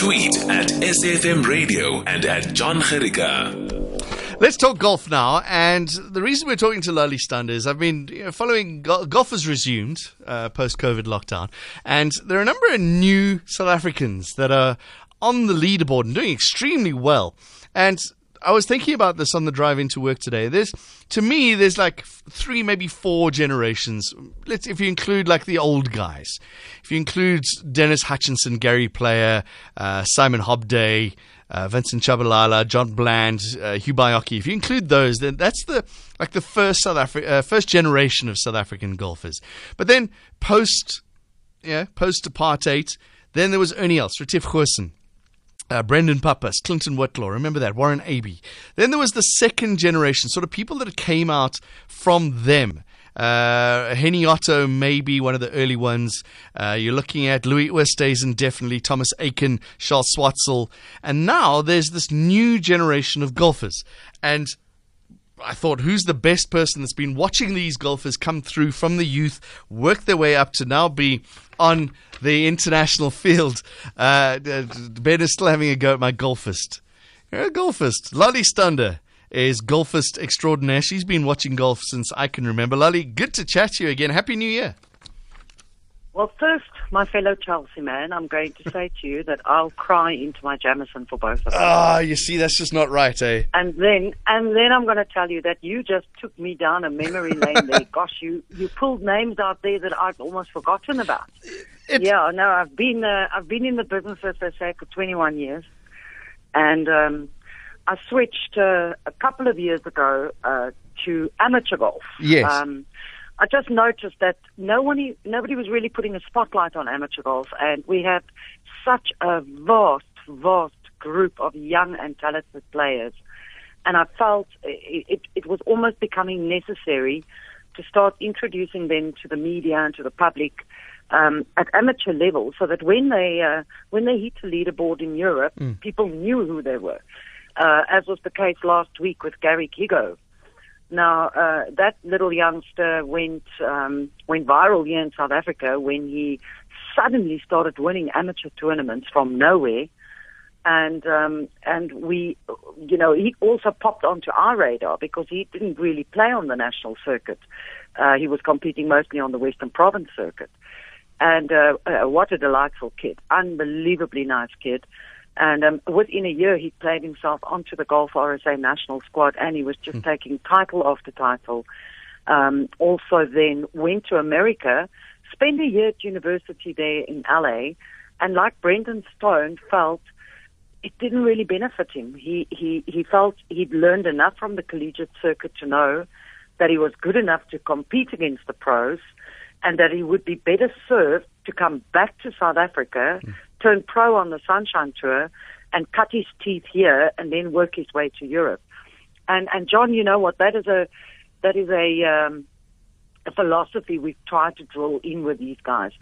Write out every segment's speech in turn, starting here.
Tweet at SAFM Radio and at John Gericka. Let's talk golf now. And the reason we're talking to Lali Stander is I've been you know, following golf has resumed uh, post COVID lockdown, and there are a number of new South Africans that are on the leaderboard and doing extremely well. And I was thinking about this on the drive into work today. There's, to me, there's like three, maybe four generations. Let's, if you include like the old guys, if you include Dennis Hutchinson, Gary Player, uh, Simon Hobday, uh, Vincent Tshabalala, John Bland, uh, Hugh Baiocchi. If you include those, then that's the like the first South Afri- uh, first generation of South African golfers. But then post, yeah, post apartheid, then there was Ernie Els, Retief Goosen, uh, Brendan Pappas, Clinton Whitelaw, remember that, Warren Abe. Then there was the second generation, sort of people that came out from them. Uh, Hennie Otto, maybe one of the early ones. Uh, you're looking at Louis Oosthuizen, definitely, Thomas Aiken, Charles Schwartzel. And now there's this new generation of golfers. And I thought, who's the best person that's been watching these golfers come through from the youth, work their way up to now be on the international field? Uh, ben is still having a go at my golfist. You're a golfist. Lali Stander is golfist extraordinaire. She's been watching golf since I can remember. Lali, good to chat to you again. Happy New Year. Well, first, my fellow Chelsea man, I'm going to say to you that I'll cry into my Jameson for both of us. Ah, you see, that's just not right, eh? And then, and then I'm going to tell you that you just took me down a memory lane there. Gosh, you you pulled names out there that I've almost forgotten about. It- yeah, no, I've been uh, I've been in the business as they say for 21 years, and um, I switched uh, a couple of years ago uh, to amateur golf. Yes. Um, I just noticed that no one, nobody was really putting a spotlight on amateur golf, and we have such a vast, vast group of young and talented players. And I felt it, it, it was almost becoming necessary to start introducing them to the media and to the public um, at amateur level, so that when they uh, when they hit the leaderboard in Europe, people knew who they were. Uh, as was the case last week with Garrick Higgo. Now, uh, that little youngster went um, went viral here in South Africa when he suddenly started winning amateur tournaments from nowhere, and um, and we, you know, he also popped onto our radar because he didn't really play on the national circuit. Uh, he was competing mostly on the Western Province circuit, and uh, uh, what a delightful kid, unbelievably nice kid. And um, within a year, he played himself onto the Golf RSA national squad, and he was just taking title after title. Um, also, then went to America, spent a year at university there in LA, and like Brandon Stone, felt it didn't really benefit him. He he he felt he'd learned enough from the collegiate circuit to know that he was good enough to compete against the pros, and that he would be better served to come back to South Africa, turn pro on the Sunshine Tour, and cut his teeth here, and then work his way to Europe. And and John, you know what? That is a that is a um, a philosophy we've tried to draw in with these guys.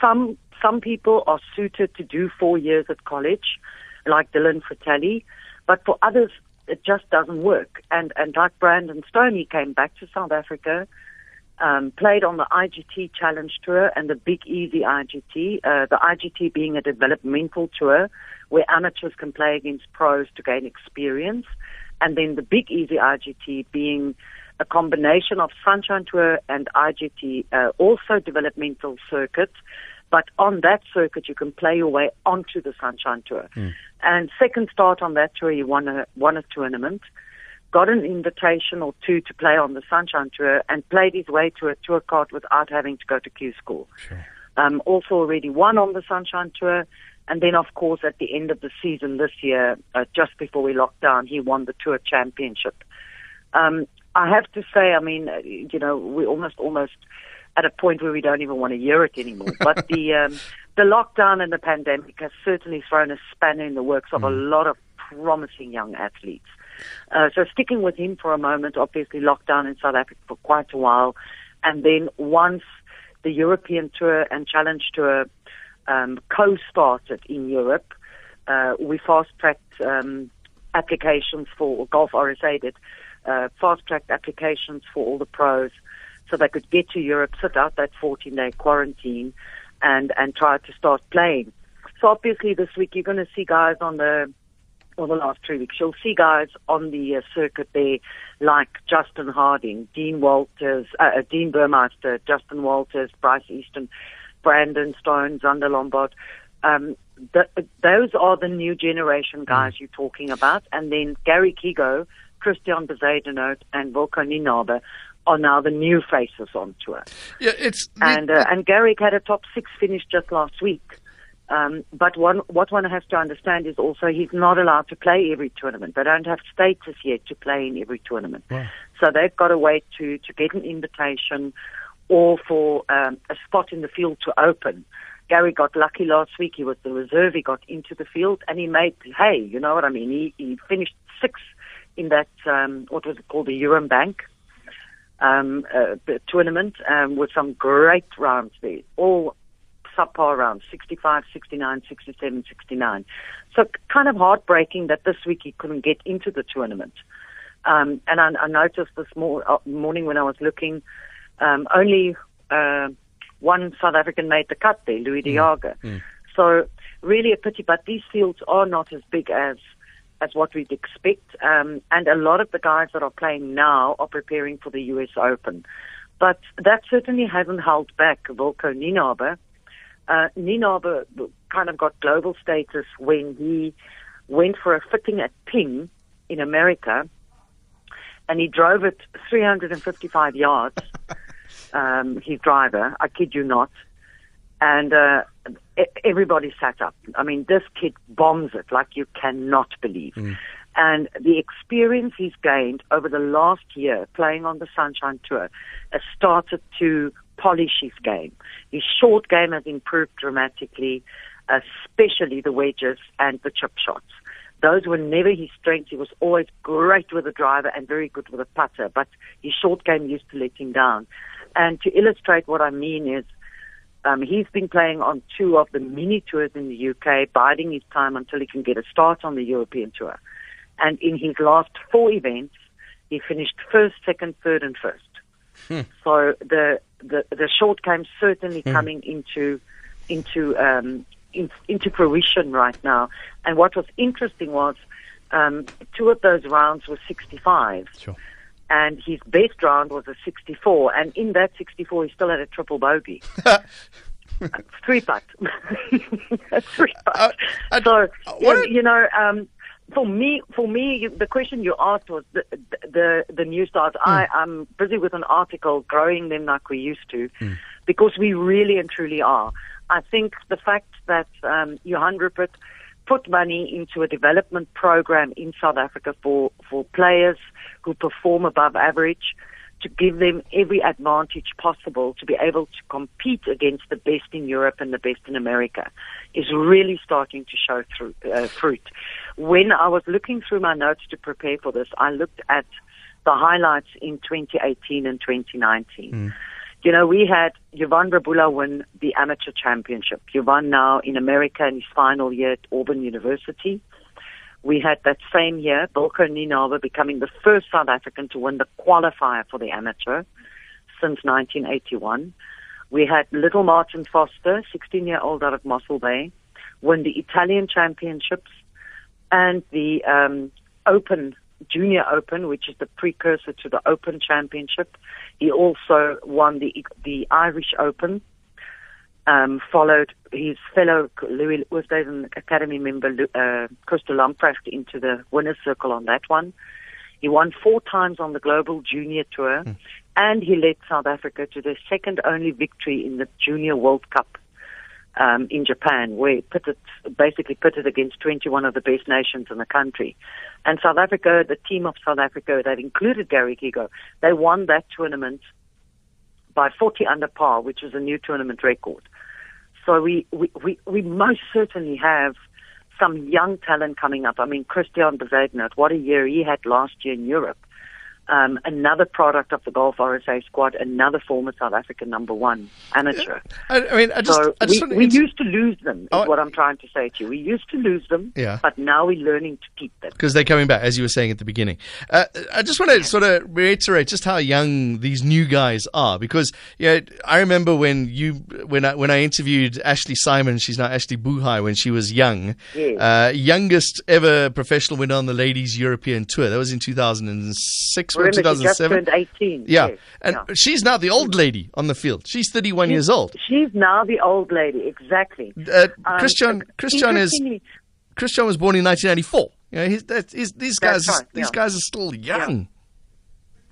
Some some people are suited to do four years at college, like Dylan Frittelli, but for others it just doesn't work. And and like Brandon Stone, he came back to South Africa, um, played on the IGT Challenge Tour and the Big Easy IGT. Uh, the IGT being a developmental tour where amateurs can play against pros to gain experience, and then the Big Easy IGT being a combination of Sunshine Tour and IGT, uh, also developmental circuit. But on that circuit, you can play your way onto the Sunshine Tour. And second start on that tour, he won a won a tournament, got an invitation or two to play on the Sunshine Tour, and played his way to a tour card without having to go to Q school. Um, also already won on the Sunshine Tour, and then of course at the end of the season this year, uh, just before we locked down, he won the Tour Championship. Um, I have to say, I mean, uh, you know, we're almost almost at a point where we don't even want to hear it anymore. But the um, the lockdown and the pandemic has certainly thrown a spanner in the works of a lot of promising young athletes. Uh, so sticking with him for a moment, obviously lockdown in South Africa for quite a while, and then once the European Tour and Challenge Tour um, co-started in Europe, uh, we fast-tracked um, applications for Golf RSA did uh, fast-tracked applications for all the pros, so they could get to Europe, sit out that 14-day quarantine, and and try to start playing. So obviously this week you're going to see guys on the, or the last three weeks, you'll see guys on the uh, circuit there like Justin Harding, Dean Walters, uh, uh, Dean Burmeister, Justin Walters, Bryce Easton, Brandon Stones, Zander Lombard. Um, the, those are the new generation guys you're talking about. And then Garrick Higgo, Christian Bezuidenhout, and Wilco Nienaber are now the new faces on tour. Yeah, it's And uh, and Garrick had a top six finish just last week. Um, but one, what one has to understand is also he's not allowed to play every tournament. They don't have status yet to play in every tournament. So they've got to wait to, to get an invitation or for um, a spot in the field to open. Gary got lucky last week. He was the reserve. He got into the field and he made hey, You know what I mean? He, he finished sixth in that, um, what was it called, the Euram Bank um, uh, tournament um, with some great rounds there. All subpar rounds, 65, 69, 67, 69. So kind of heartbreaking that this week he couldn't get into the tournament. Um, and I, I noticed this mor- uh, morning when I was looking, um, only uh, one South African made the cut there, Louis de Jager. So really a pity, but these fields are not as big as as what we'd expect. Um, and a lot of the guys that are playing now are preparing for the US Open. But that certainly hasn't held back Wilco Nienaber. Uh, Nienaber kind of got global status when he went for a fitting at Ping in America and he drove it 355 yards, um, his driver, I kid you not. And uh, everybody sat up. I mean, this kid bombs it like you cannot believe. And the experience he's gained over the last year playing on the Sunshine Tour has started to polish his game. His short game has improved dramatically, especially the wedges and the chip shots. Those were never his strengths. He was always great with the driver and very good with the putter, but his short game used to let him down. And to illustrate what I mean is, um, he's been playing on two of the mini tours in the UK, biding his time until he can get a start on the European tour. And in his last four events, he finished first, second, third, and first. So the, the the short game certainly coming into into um, in, into fruition right now. And what was interesting was um, two of those rounds were 65 Sure. and his best round was a 64. And in that 64, he still had a triple bogey. Three putt. Three putt. Uh, uh, so, what- you, you know, um, for me, for me, the question you asked was the the, the new stars. I I'm busy with an article, growing them like we used to, because we really and truly are. I think the fact that um, Johann Rupert put money into a development program in South Africa for for players who perform above average to give them every advantage possible to be able to compete against the best in Europe and the best in America is really starting to show through, uh, fruit. When I was looking through my notes to prepare for this, I looked at the highlights in 2018 and 2019. You know, we had Jovan Rebula win the amateur championship. Jovan now in America in his final year at Auburn University. We had that same year, Wilco Nienaber becoming the first South African to win the qualifier for the amateur since 1981. We had little Martin Vorster, 16 year old out of Mossel Bay, win the Italian championships and the um, Open, Junior Open, which is the precursor to the Open Championship. He also won the the Irish Open. Um, followed his fellow Louis Oosthuizen Academy member uh, Christo Lamprecht into the winner's circle on that one. He won four times on the Global Junior Tour, and he led South Africa to their second only victory in the Junior World Cup um, in Japan, where it pitted, basically pitted against 21 of the best nations in the country. And South Africa, the team of South Africa, that included Garrick Higgo, they won that tournament by 40 under par, which is a new tournament record. So we, we, we, we most certainly have some young talent coming up. I mean, Christian de Bezuidenhout, what a year he had last year in Europe. Um, another product of the Golf RSA squad, another former South African number one amateur. I, I mean, I just, so I just we, we used to lose them, is Oh, what I'm trying to say to you. We used to lose them, Yeah. but now we're learning to keep them. because they're coming back, as you were saying at the beginning. Uh, I just want to sort of reiterate just how young these new guys are, because yeah, I remember when you when I when I interviewed Ashleigh Simon, she's now Ashleigh Buhai, when she was young, Yes. uh, youngest ever professional winner on the ladies European tour. That was in 2006 or Remember, she just 2007. turned 18. Yeah, yes, and yeah. she's now the old lady on the field. She's 31 years old. She's now the old lady, exactly. Uh, Um, Christian Christian is Christian was born in 1994. You know, he's, that, he's, these guys right, these yeah. guys are still young.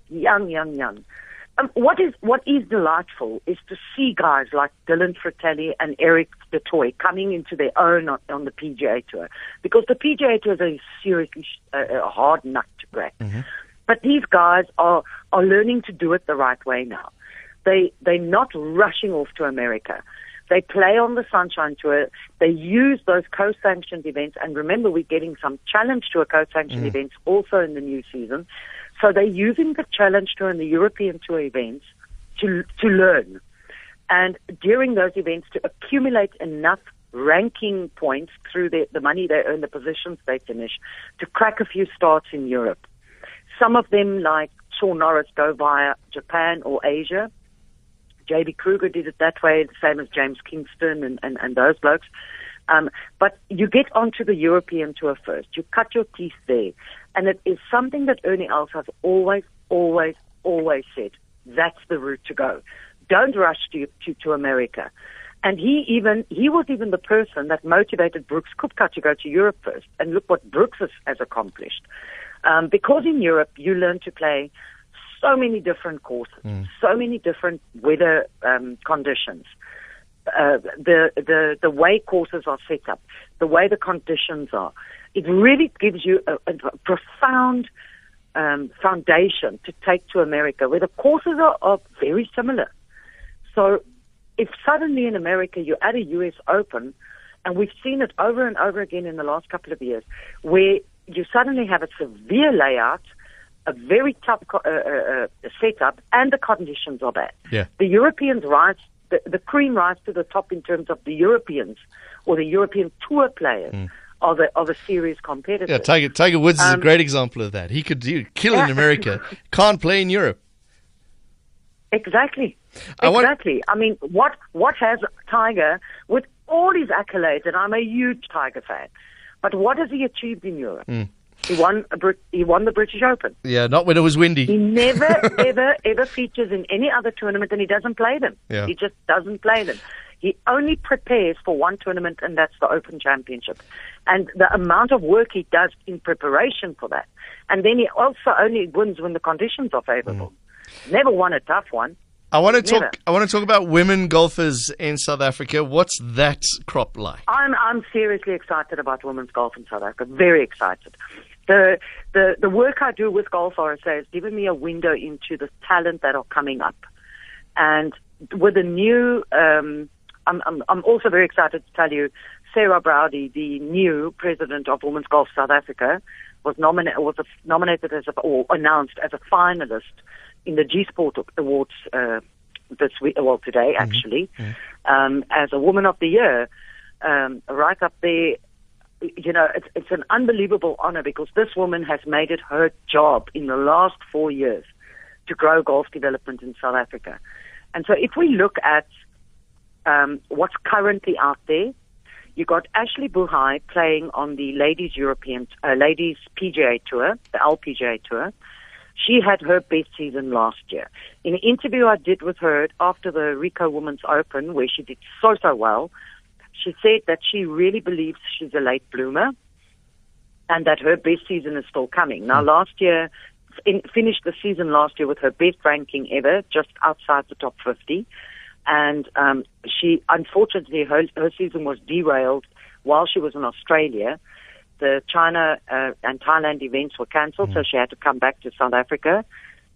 young, young, young. Um, what is what is delightful is to see guys like Dylan Frittelli and Eric Detoy coming into their own on, on the PGA Tour, because the PGA Tour is a seriously sh- a, a hard nut to crack. But these guys are are learning to do it the right way now. They they're not rushing off to America. They play on the Sunshine Tour. They use those co-sanctioned events. And remember, we're getting some Challenge Tour co-sanctioned mm. events also in the new season. So they're using the Challenge Tour and the European Tour events to to learn, and during those events to accumulate enough ranking points through the, the money they earn, the positions they finish, to crack a few starts in Europe. Some of them, like Shaun Norris, go via Japan or Asia. JB Kruger did it that way, the same as James Kingston and, and, and those blokes. Um, but you get onto the European tour first. You cut your teeth there. And it is something that Ernie Els has always, always, always said. That's the route to go. Don't rush to, to, to America. And he even, he was even the person that motivated Brooks Koepka to go to Europe first. And look what Brooks has, has accomplished. Um, because in Europe, you learn to play so many different courses, so many different weather um, conditions. Uh, the the the way courses are set up, the way the conditions are, it really gives you a, a profound um, foundation to take to America, where the courses are, are very similar. So, if suddenly in America you add a U.S. Open, and we've seen it over and over again in the last couple of years, where you suddenly have a severe layout, a very tough co- uh, uh, uh, setup, and the conditions are bad. Yeah. The Europeans rise, the, the cream rise to the top in terms of the Europeans or the European tour players are the are the serious competitors. Yeah, Tiger Tiger Woods is a Um, great example of that. He could do kill in America, can't play in Europe. Exactly. I want- exactly. I mean, what what has Tiger with all his accolades, and I'm a huge Tiger fan, but what has he achieved in Europe? Hmm. He won a he won the British Open. Yeah, not when it was windy. He never, ever, ever features in any other tournament, and he doesn't play them. Yeah. He just doesn't play them. He only prepares for one tournament, and that's the Open Championship. And the amount of work he does in preparation for that, and then he also only wins when the conditions are favorable. Hmm. Never won a tough one. I want to talk. Never. I want to talk about women golfers in South Africa. What's that crop like? I'm I'm seriously excited about women's golf in South Africa. Very excited. The the the work I do with Golf RSA has given me a window into the talent that are coming up, and with the new, um, I'm I'm I'm also very excited to tell you, Sarah Browdy, the new president of Women's Golf South Africa, was nominated was nominated as a, or announced as a finalist in the G Sport Awards uh, this week, well today actually, um, as a Woman of the Year, um, right up there. You know, it's it's an unbelievable honor because this woman has made it her job in the last four years to grow golf development in South Africa. And so, if we look at um, what's currently out there, you got Ashleigh Buhai playing on the Ladies European, uh, Ladies PGA Tour, the LPGA Tour. She had her best season last year. In an interview I did with her after the Ricoh Women's Open, where she did so, so well, she said that she really believes she's a late bloomer and that her best season is still coming. Now, last year, in, finished the season last year with her best ranking ever, just outside the top 50. And um, she, unfortunately, her, her season was derailed while she was in Australia. The China uh, and Thailand events were cancelled, so she had to come back to South Africa.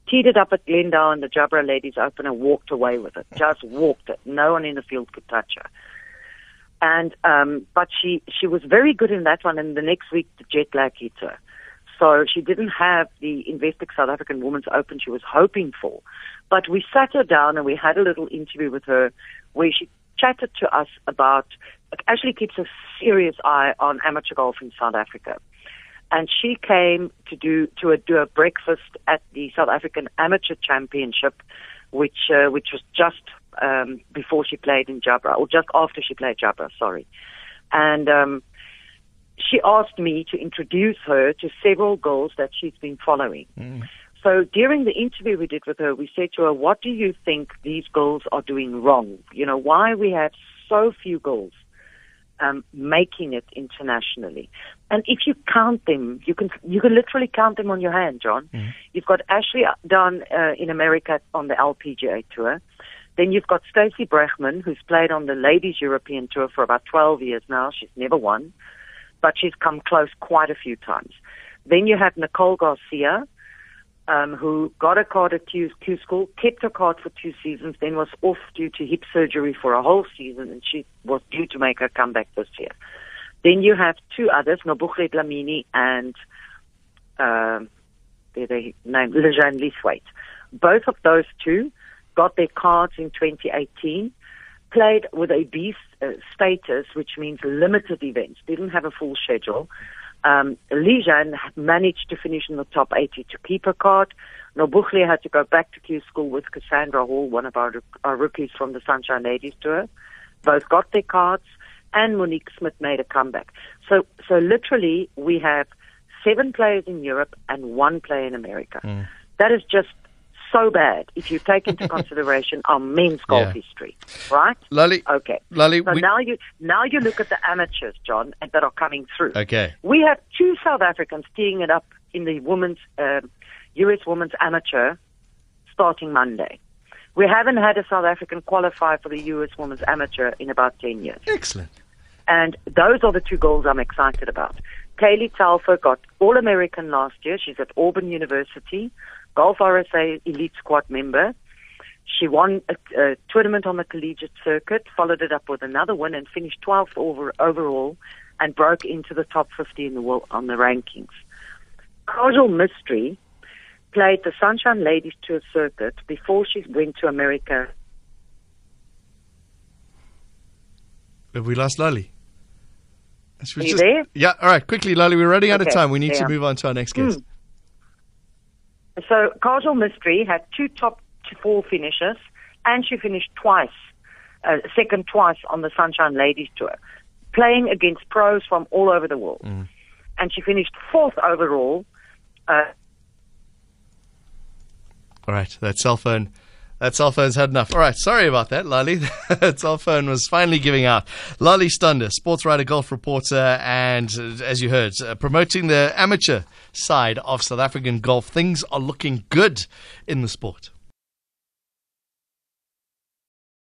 Teed it up at Glendale in the Jabra Ladies Open and walked away with it. Just walked it. No one in the field could touch her. And um, but she she was very good in that one, and the next week the jet lag hit her. So she didn't have the Investec South African Women's Open she was hoping for. But we sat her down and we had a little interview with her where she chatted to us about, actually keeps a serious eye on amateur golf in South Africa. And she came to do, to a, do a breakfast at the South African Amateur Championship, which, uh, which was just, um, before she played in Jabra, or just after she played Jabra, sorry. And, um, she asked me to introduce her to several girls that she's been following. Mm. So during the interview we did with her, we said to her, what do you think these girls are doing wrong? You know, why we have so few girls um, making it internationally. And if you count them, you can you can literally count them on your hand, John. Mm-hmm. You've got Ashley Dunn uh, in America on the LPGA tour. Then you've got Stacey Bregman, who's played on the Ladies European Tour for about 12 years now. She's never won, but she's come close quite a few times. Then you have Nicole Garcia, um, who got a card at Q, School, kept her card for two seasons, then was off due to hip surgery for a whole season, and she was due to make her comeback this year. Then you have two others, Nobuhle Dlamini and uh, they're they named Both of those two got their cards in 2018, played with a B uh, status, which means limited events, didn't have a full schedule. Um, Lejan managed to finish in the top 80 to keep her card. Nobuhle had to go back to Q school with Cassandra Hall, one of our, our rookies from the Sunshine Ladies Tour. Both got their cards, and Monique Smith made a comeback. So, so literally, we have seven players in Europe and one player in America. Mm. That is just so bad if you take into consideration our men's golf yeah. history, right? Lali. Okay. Lali. So we... now you now you look at the amateurs, John, that are coming through. Okay. We have two South Africans teeing it up in the women's uh, U.S. women's amateur starting Monday. We haven't had a South African qualify for the U.S. women's amateur in about ten years. Excellent. And those are the two goals I'm excited about. Kaleigh Telfer got All American last year. She's at Auburn University. Golf RSA Elite Squad member. She won a, a, tournament on the collegiate circuit, followed it up with another win, and finished 12th over, overall and broke into the top 50 in the world on the rankings. Kajal Mistry played the Sunshine Ladies Tour circuit before she went to America. Have we lost Lali? Are you just, there? Yeah, all right, quickly, Lali, we're running out of time. We need yeah. to move on to our next guest. Mm. So Kajal Mistry had two top four finishes, and she finished twice, uh, second twice on the Sunshine Ladies Tour, playing against pros from all over the world. Mm. And she finished fourth overall. Uh, all right, that cell phone. That cell phone's had enough. All right, sorry about that, Lali. that cell phone was finally giving out. Lali Stander, sports writer, golf reporter, and as you heard, uh, promoting the amateur side of South African golf. Things are looking good in the sport.